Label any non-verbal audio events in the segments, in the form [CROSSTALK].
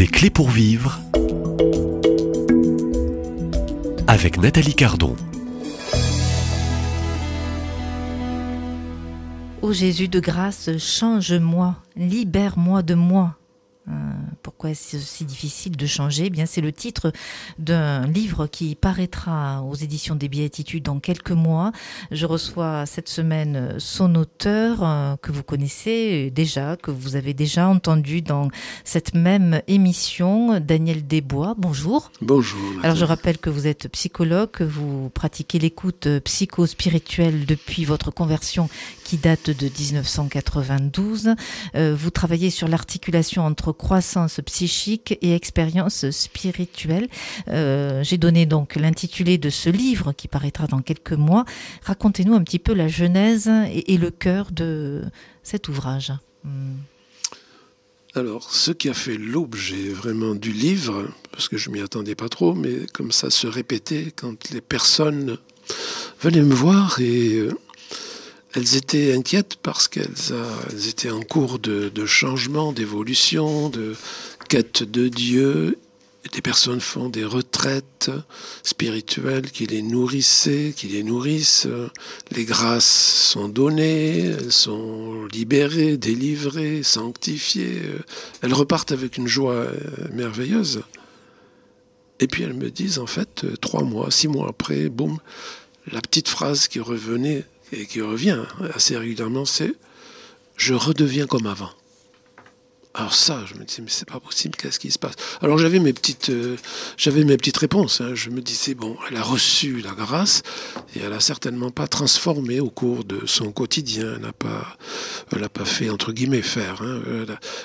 Des clés pour vivre avec Nathalie Cardon. Ô Jésus de grâce, change-moi, libère-moi de moi. Pourquoi est-ce si difficile de changer? Eh Bien, c'est le titre d'un livre qui paraîtra aux éditions des Béatitudes dans quelques mois. Je reçois cette semaine son auteur euh, que vous connaissez déjà, que vous avez déjà entendu dans cette même émission, Daniel Desbois. Bonjour. Bonjour. Alors, je rappelle que vous êtes psychologue, que vous pratiquez l'écoute psycho-spirituelle depuis votre conversion qui date de 1992. Euh, vous travaillez sur l'articulation entre croissance psychique et expérience spirituelle. Euh, j'ai donné donc l'intitulé de ce livre qui paraîtra dans quelques mois. Racontez-nous un petit peu la genèse et, le cœur de cet ouvrage. Hmm. Alors, ce qui a fait l'objet vraiment du livre, parce que je m'y attendais pas trop, mais comme ça se répétait quand les personnes venaient me voir et euh, elles étaient inquiètes parce qu'elles étaient en cours de, changement, d'évolution, de quête de Dieu. Des personnes font des retraites spirituelles qui les nourrissaient, qui les nourrissent. Les grâces sont données, elles sont libérées, délivrées, sanctifiées. Elles repartent avec une joie euh, merveilleuse. Et puis elles me disent, en fait, trois mois, six mois après, boum, la petite phrase qui revenait et qui revient assez régulièrement, c'est je redeviens comme avant. Alors ça, je me disais, mais c'est pas possible, qu'est-ce qui se passe? Alors j'avais mes petites, euh, j'avais mes petites réponses. Hein. Je me disais, bon, elle a reçu la grâce et elle a certainement pas transformé au cours de son quotidien. Elle n'a pas, elle pas fait entre guillemets faire. Hein.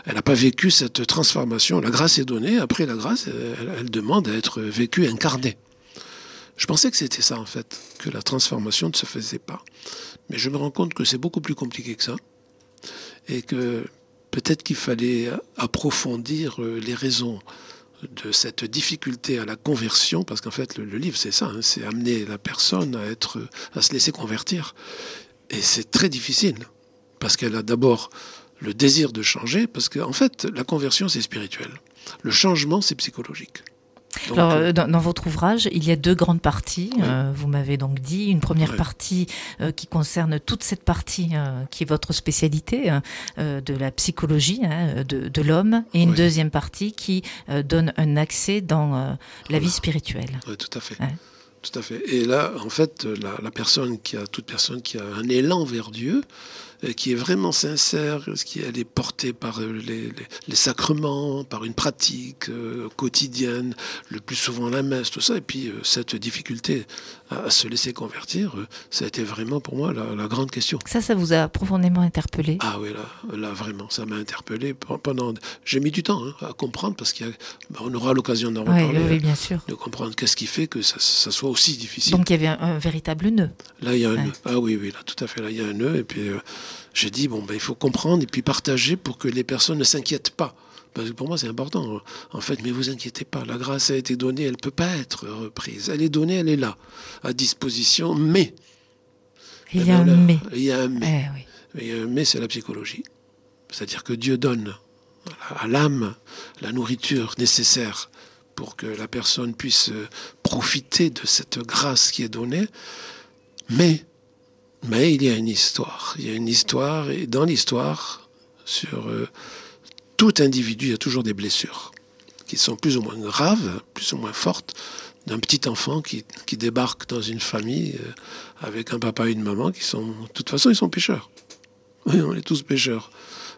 Elle n'a pas vécu cette transformation. La grâce est donnée. Après la grâce, elle, elle demande à être vécue, incarnée. Je pensais que c'était ça en fait, que la transformation ne se faisait pas. Mais je me rends compte que c'est beaucoup plus compliqué que ça. Et que peut-être qu'il fallait approfondir euh, les raisons de cette difficulté à la conversion, parce qu'en fait le, livre c'est ça, hein, c'est amener la personne à, être, à se laisser convertir. Et c'est très difficile, parce qu'elle a d'abord le désir de changer, parce qu'en fait la conversion c'est spirituel, le changement c'est psychologique. Alors, euh, dans, votre ouvrage, il y a deux grandes parties. Euh, vous m'avez donc dit une première partie euh, qui concerne toute cette partie qui est votre spécialité de la psychologie hein, de, l'homme, et une deuxième partie qui donne un accès dans la vie spirituelle. Oui, tout à fait. Tout à fait. Et là, en fait, la, personne qui a, toute personne qui a un élan vers Dieu, qui est vraiment sincère, qui elle est portée par euh, les, sacrements, par une pratique euh, quotidienne, le plus souvent la messe, tout ça, et puis cette difficulté à, se laisser convertir, ça a été vraiment pour moi la, grande question. Ça, ça vous a profondément interpellé? Ah oui, là, là vraiment, ça m'a interpellé pendant. J'ai mis du temps hein, à comprendre parce qu'on bah, aura l'occasion d'en reparler, oui, bien sûr. de comprendre qu'est-ce qui fait que ça, soit aussi difficile. Donc il y avait un, véritable nœud. Là, il y a un nœud. Ah oui, oui, là, tout à fait. Là, il y a un nœud, et puis j'ai dit, bon, ben, il faut comprendre et puis partager pour que les personnes ne s'inquiètent pas. Parce que pour moi, c'est important. En fait, mais vous inquiétez pas, la grâce a été donnée, elle ne peut pas être reprise. Elle est donnée, elle est là, à disposition, mais. Il y a un mais. Il y a un mais. Eh oui. mais, c'est la psychologie. C'est-à-dire que Dieu donne à l'âme la nourriture nécessaire pour que la personne puisse profiter de cette grâce qui est donnée, mais mais il y a une histoire. Il y a une histoire, et dans l'histoire, sur euh, tout individu, il y a toujours des blessures qui sont plus ou moins graves, plus ou moins fortes, d'un petit enfant qui, débarque dans une famille euh, avec un papa et une maman qui sont, de toute façon, ils sont pécheurs. Oui, on est tous pécheurs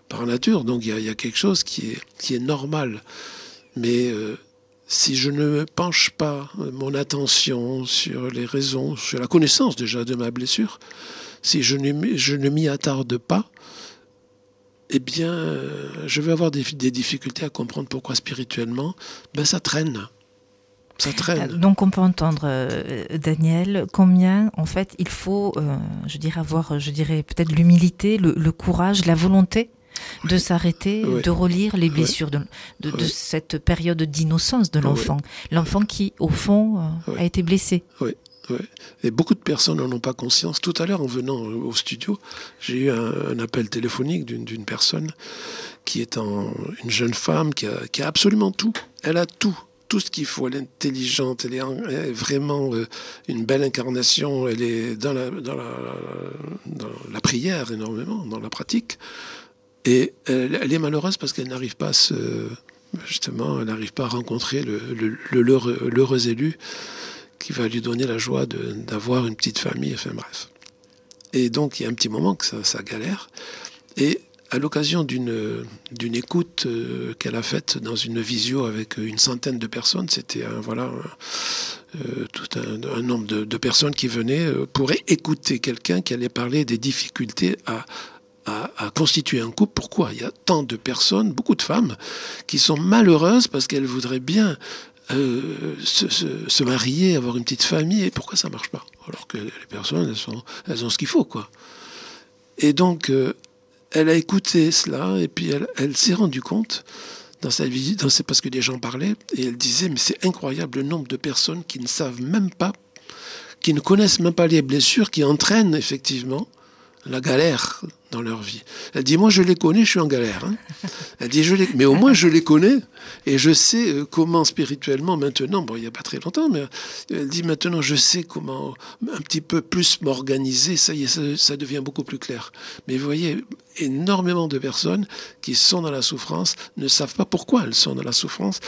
par nature, donc il y a, quelque chose qui est, qui est normal. Mais euh, si je ne penche pas mon attention sur les raisons, sur la connaissance déjà de ma blessure, si je ne, m'y attarde pas, eh bien, je vais avoir des, difficultés à comprendre pourquoi spirituellement, ben ça traîne. Ça traîne. Euh, donc on peut entendre, euh, Daniel, combien en fait il faut, euh, je dirais, avoir, je dirais peut-être l'humilité, le, courage, la volonté de s'arrêter, de relire les blessures de, cette période d'innocence de l'enfant. L'enfant qui, au fond, a été blessé. Oui, Et beaucoup de personnes n'en ont pas conscience. Tout à l'heure, en venant au studio, j'ai eu un, appel téléphonique d'une personne qui est une jeune femme qui a, qui a absolument tout. Elle a tout tout ce qu'il faut. Elle est intelligente, elle est, vraiment euh, une belle incarnation. Elle est dans la, dans, la, prière énormément, dans la pratique. Et elle, est malheureuse parce qu'elle n'arrive pas à se, justement, elle n'arrive pas à rencontrer l'heureux élu qui va lui donner la joie d'avoir une petite famille. Enfin bref. Et donc il y a un petit moment que ça, galère. Et à l'occasion d'une écoute euh, qu'elle a faite dans une visio avec une centaine de personnes, c'était un, voilà euh, tout un, nombre de, personnes qui venaient euh, pour écouter quelqu'un qui allait parler des difficultés à, à, constituer un couple. Pourquoi? Il y a tant de personnes, beaucoup de femmes, qui sont malheureuses parce qu'elles voudraient bien se, se, marier, avoir une petite famille, et pourquoi ça marche pas? Alors que les personnes, elles, elles ont ce qu'il faut, quoi. Et donc, elle a écouté cela et puis elle, s'est rendue compte dans sa visite, c'est parce que des gens parlaient, et elle disait, mais c'est incroyable le nombre de personnes qui ne savent même pas, qui ne connaissent même pas les blessures qui entraînent effectivement la galère dans leur vie. Elle dit, moi je les connais, je suis en galère. Hein. Elle dit, je les... mais au moins je les connais et je sais euh, comment spirituellement maintenant, bon il n'y a pas très longtemps, mais elle dit maintenant je sais comment un petit peu plus m'organiser, ça y est, ça, devient beaucoup plus clair. Mais vous voyez, énormément de personnes qui sont dans la souffrance ne savent pas pourquoi elles sont dans la souffrance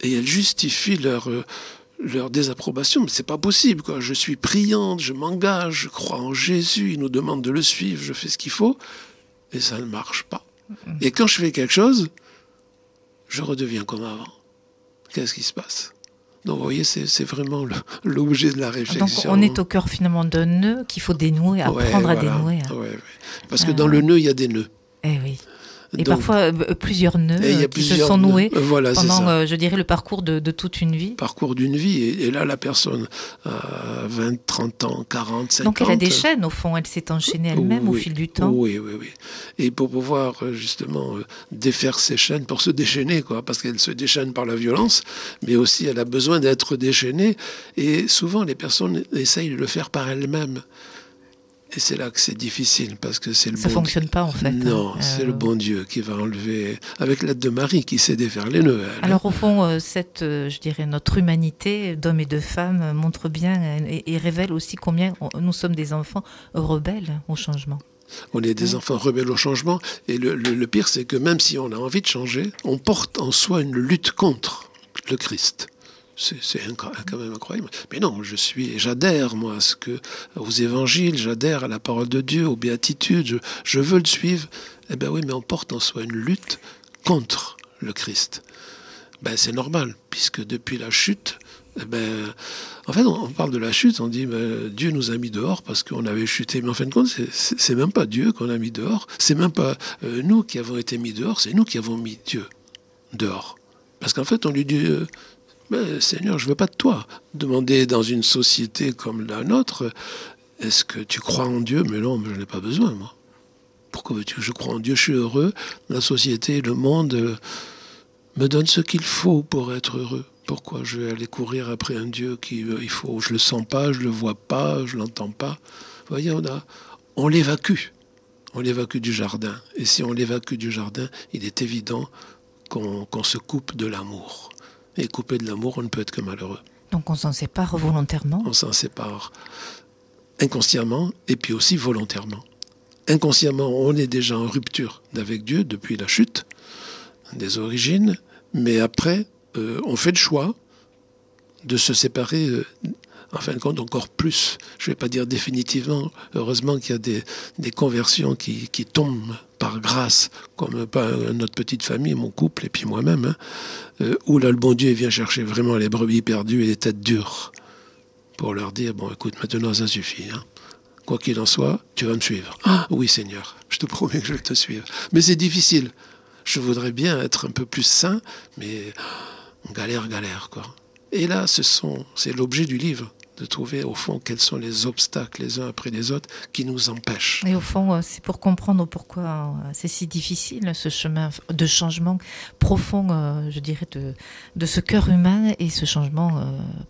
et elles justifient leur... Euh, leur désapprobation, mais c'est pas possible. Quoi. Je suis priante, je m'engage, je crois en Jésus, il nous demande de le suivre, je fais ce qu'il faut, et ça ne marche pas. Et quand je fais quelque chose, je redeviens comme avant. Qu'est-ce qui se passe? Donc, vous voyez, c'est vraiment l'objet de la réflexion. Donc, on est au cœur finalement d'un nœud qu'il faut dénouer, apprendre à dénouer. Hein. Parce que dans le nœud, il y a des nœuds. Eh oui. Et parfois euh, plusieurs nœuds euh, qui se sont noués voilà, pendant, euh, je dirais, le parcours de, toute une vie. Parcours d'une vie. Et, là, la personne a 20, 30 ans, 40, 50. Donc elle a des chaînes, au fond. Elle s'est enchaînée elle-même au fil du temps. Oui, oui, oui. Et pour pouvoir, justement, défaire ses chaînes, pour se déchaîner, quoi, parce qu'elle se déchaîne par la violence, mais aussi elle a besoin d'être déchaînée. Et souvent, les personnes essayent de le faire par elles-mêmes. Et c'est là que c'est difficile parce que c'est le ça bon fonctionne pas en fait. Non, hein. c'est le euh, bon Dieu qui va enlever avec l'aide de Marie qui sait défaire les nœuds. Alors au fond, euh, cette, euh, je dirais, notre humanité d'hommes et de femmes montre bien et, révèle aussi combien nous sommes des enfants rebelles au changement. On est des enfants rebelles au changement et le pire c'est que même si on a envie de changer, on porte en soi une lutte contre le Christ. C'est quand même incroyable. Mais non, je suis, j'adhère moi à ce que, aux évangiles, j'adhère à la parole de Dieu, aux béatitudes, je, veux le suivre. Eh bien oui, mais on porte en soi une lutte contre le Christ. Ben, c'est normal, puisque depuis la chute, eh ben, en fait, on, parle de la chute, on dit ben, Dieu nous a mis dehors parce qu'on avait chuté. Mais en fin de compte, c'est même pas Dieu qu'on a mis dehors, c'est même pas euh, nous qui avons été mis dehors, c'est nous qui avons mis Dieu dehors. Parce qu'en fait, on lui dit euh, Seigneur, je veux pas de toi. Demander dans une société comme la nôtre, est-ce que tu crois en Dieu? Mais non, je n'ai pas besoin, moi. Pourquoi veux-tu que je crois en Dieu? Je suis heureux. La société, le monde euh, me donne ce qu'il faut pour être heureux. Pourquoi je vais aller courir après un Dieu qui euh, il faut Je le sens pas, je le vois pas, je l'entends pas? Vous voyez, on l'évacue. On l'évacue du jardin. Et si on l'évacue du jardin, il est évident qu'on se coupe de l'amour. Et coupé de l'amour, on ne peut être que malheureux. Donc on s'en sépare volontairement On s'en sépare inconsciemment et puis aussi volontairement. Inconsciemment, on est déjà en rupture avec Dieu depuis la chute des origines, mais après, euh, on fait le choix de se séparer euh, en fin de compte, encore plus. Je ne vais pas dire définitivement. Heureusement qu'il y a des, des conversions qui, qui, tombent par grâce, comme pas notre petite famille, mon couple et puis moi-même, hein, euh, où là, le bon Dieu vient chercher vraiment les brebis perdues et les têtes dures pour leur dire, bon, écoute, maintenant ça suffit. Hein. Quoi qu'il en soit, tu vas me suivre. Ah, oui, Seigneur, je te promets que je vais te suivre. Mais c'est difficile. Je voudrais bien être un peu plus sain, mais on galère, galère, quoi. Et là, ce sont, c'est l'objet du livre de trouver au fond quels sont les obstacles les uns après les autres qui nous empêchent. Et au fond, euh, c'est pour comprendre pourquoi euh, c'est si difficile ce chemin de changement profond, euh, je dirais, de, de ce cœur humain et ce changement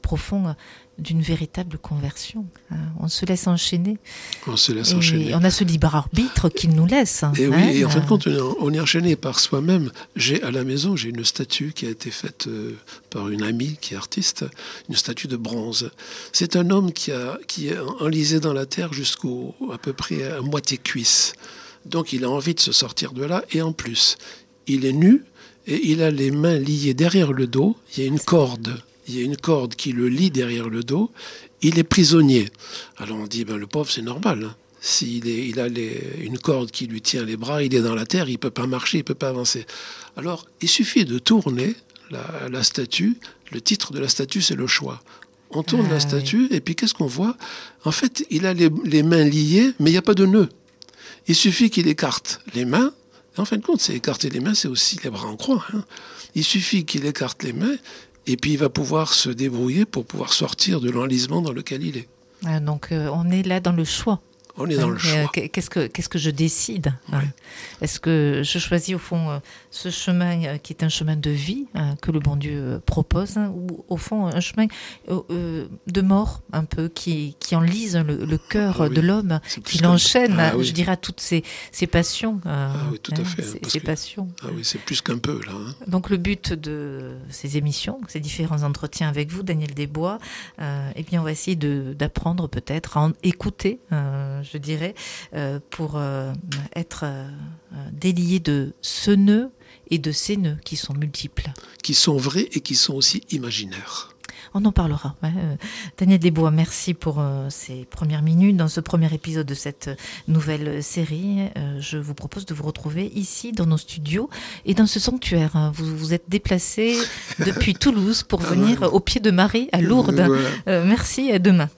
profond d'une véritable conversion. Hein. On se laisse enchaîner. On se laisse et enchaîner. On a ce libre arbitre qu'il nous laisse. Et oui, hein. et en fin de compte, on est enchaîné par soi-même. J'ai à la maison, j'ai une statue qui a été faite euh, par une amie qui est artiste, une statue de bronze. C'est un homme qui, a, qui est enlisé dans la terre jusqu'au à peu près à moitié cuisse. Donc il a envie de se sortir de là. Et en plus, il est nu et il a les mains liées derrière le dos. Il y a une corde. Il y a une corde qui le lie derrière le dos. Il est prisonnier. Alors on dit, ben, le pauvre, c'est normal. Hein. S'il il a les, une corde qui lui tient les bras, il est dans la terre, il ne peut pas marcher, il ne peut pas avancer. Alors, il suffit de tourner la, la statue. Le titre de la statue, c'est le choix. On tourne Ah, la statue, et puis qu'est-ce qu'on voit? En fait, il a les, les mains liées, mais il n'y a pas de nœud. Il suffit qu'il écarte les mains. En fin de compte, c'est écarter les mains, c'est aussi les bras en croix. hein. Il suffit qu'il écarte les mains, et puis il va pouvoir se débrouiller pour pouvoir sortir de l'enlisement dans lequel il est. Ah, Donc euh, on est là dans le choix. On est dans le euh, choix. Qu'est-ce que qu'est-ce que je décide hein. Est-ce que je choisis au fond euh, ce chemin euh, qui est un chemin de vie hein, que le bon Dieu propose, hein, ou au fond un chemin de mort un peu qui qui enlise le, le cœur Ah oui. de l'homme, qui l'enchaîne, Ah oui. je dirais, à toutes ses, ses passions. Ah oui, tout à fait, Ses, parce ses que- passions. Ah oui, c'est plus qu'un peu, là. Donc le but de ces émissions, ces différents entretiens avec vous, Daniel Desbois, eh bien on va essayer d'apprendre peut-être à en écouter, euh, je dirais, euh, pour euh, être euh, délié de ce nœud et de ces nœuds qui sont multiples. Qui sont vrais et qui sont aussi imaginaires. On en parlera. ouais. Daniel Desbois, merci pour ces premières minutes dans ce premier épisode de cette nouvelle série. Je vous propose de vous retrouver ici dans nos studios et dans ce sanctuaire. hein. Vous vous êtes déplacé depuis [LAUGHS] Toulouse pour Ah venir au pied de Marie à Lourdes. Voilà. Merci, à demain.